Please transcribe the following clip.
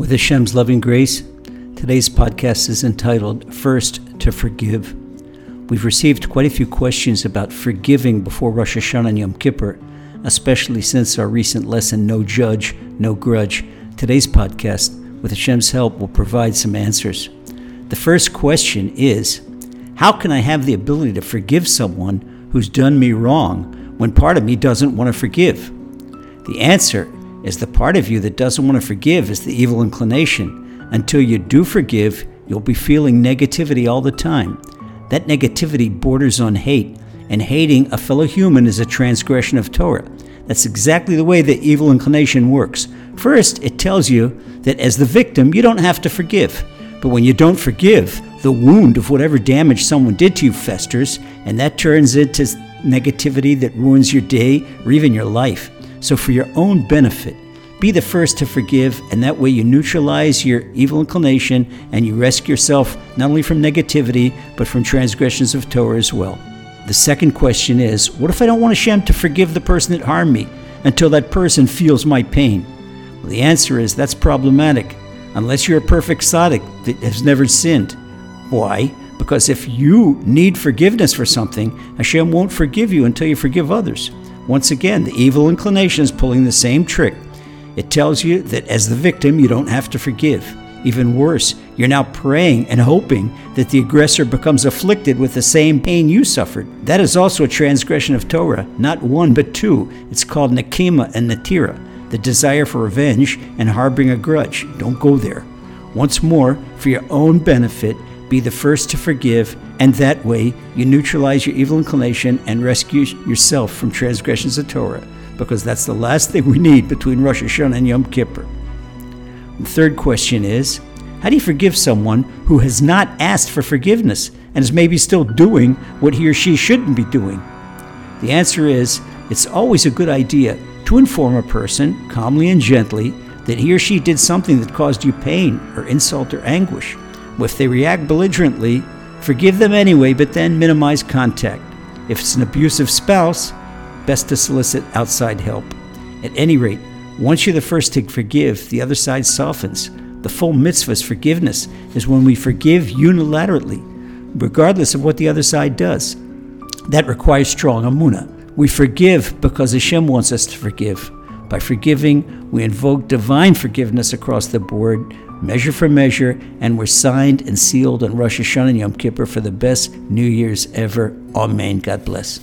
With Hashem's loving grace, today's podcast is entitled First to Forgive. We've received quite a few questions about forgiving before Rosh Hashanah and Yom Kippur, especially since our recent lesson, No Judge, No Grudge. Today's podcast, with Hashem's help, will provide some answers. The first question is How can I have the ability to forgive someone who's done me wrong when part of me doesn't want to forgive? The answer is the part of you that doesn't want to forgive is the evil inclination. Until you do forgive, you'll be feeling negativity all the time. That negativity borders on hate, and hating a fellow human is a transgression of Torah. That's exactly the way the evil inclination works. First, it tells you that as the victim, you don't have to forgive. But when you don't forgive, the wound of whatever damage someone did to you festers, and that turns into negativity that ruins your day or even your life. So, for your own benefit, be the first to forgive, and that way you neutralize your evil inclination and you rescue yourself not only from negativity, but from transgressions of Torah as well. The second question is what if I don't want Hashem to forgive the person that harmed me until that person feels my pain? Well, the answer is that's problematic, unless you're a perfect tzaddik that has never sinned. Why? Because if you need forgiveness for something, Hashem won't forgive you until you forgive others. Once again, the evil inclination is pulling the same trick. It tells you that as the victim, you don't have to forgive. Even worse, you're now praying and hoping that the aggressor becomes afflicted with the same pain you suffered. That is also a transgression of Torah, not one but two. It's called Nakima and Natira, the desire for revenge and harboring a grudge. Don't go there. Once more, for your own benefit, be the first to forgive, and that way you neutralize your evil inclination and rescue yourself from transgressions of Torah, because that's the last thing we need between Rosh Hashanah and Yom Kippur. The third question is How do you forgive someone who has not asked for forgiveness and is maybe still doing what he or she shouldn't be doing? The answer is it's always a good idea to inform a person, calmly and gently, that he or she did something that caused you pain or insult or anguish. If they react belligerently, forgive them anyway, but then minimize contact. If it's an abusive spouse, best to solicit outside help. At any rate, once you're the first to forgive, the other side softens. The full mitzvah's forgiveness is when we forgive unilaterally, regardless of what the other side does. That requires strong emuna. We forgive because Hashem wants us to forgive. By forgiving, we invoke divine forgiveness across the board, measure for measure, and we're signed and sealed on Rosh Hashanah and Yom Kippur for the best New Year's ever. Amen. God bless.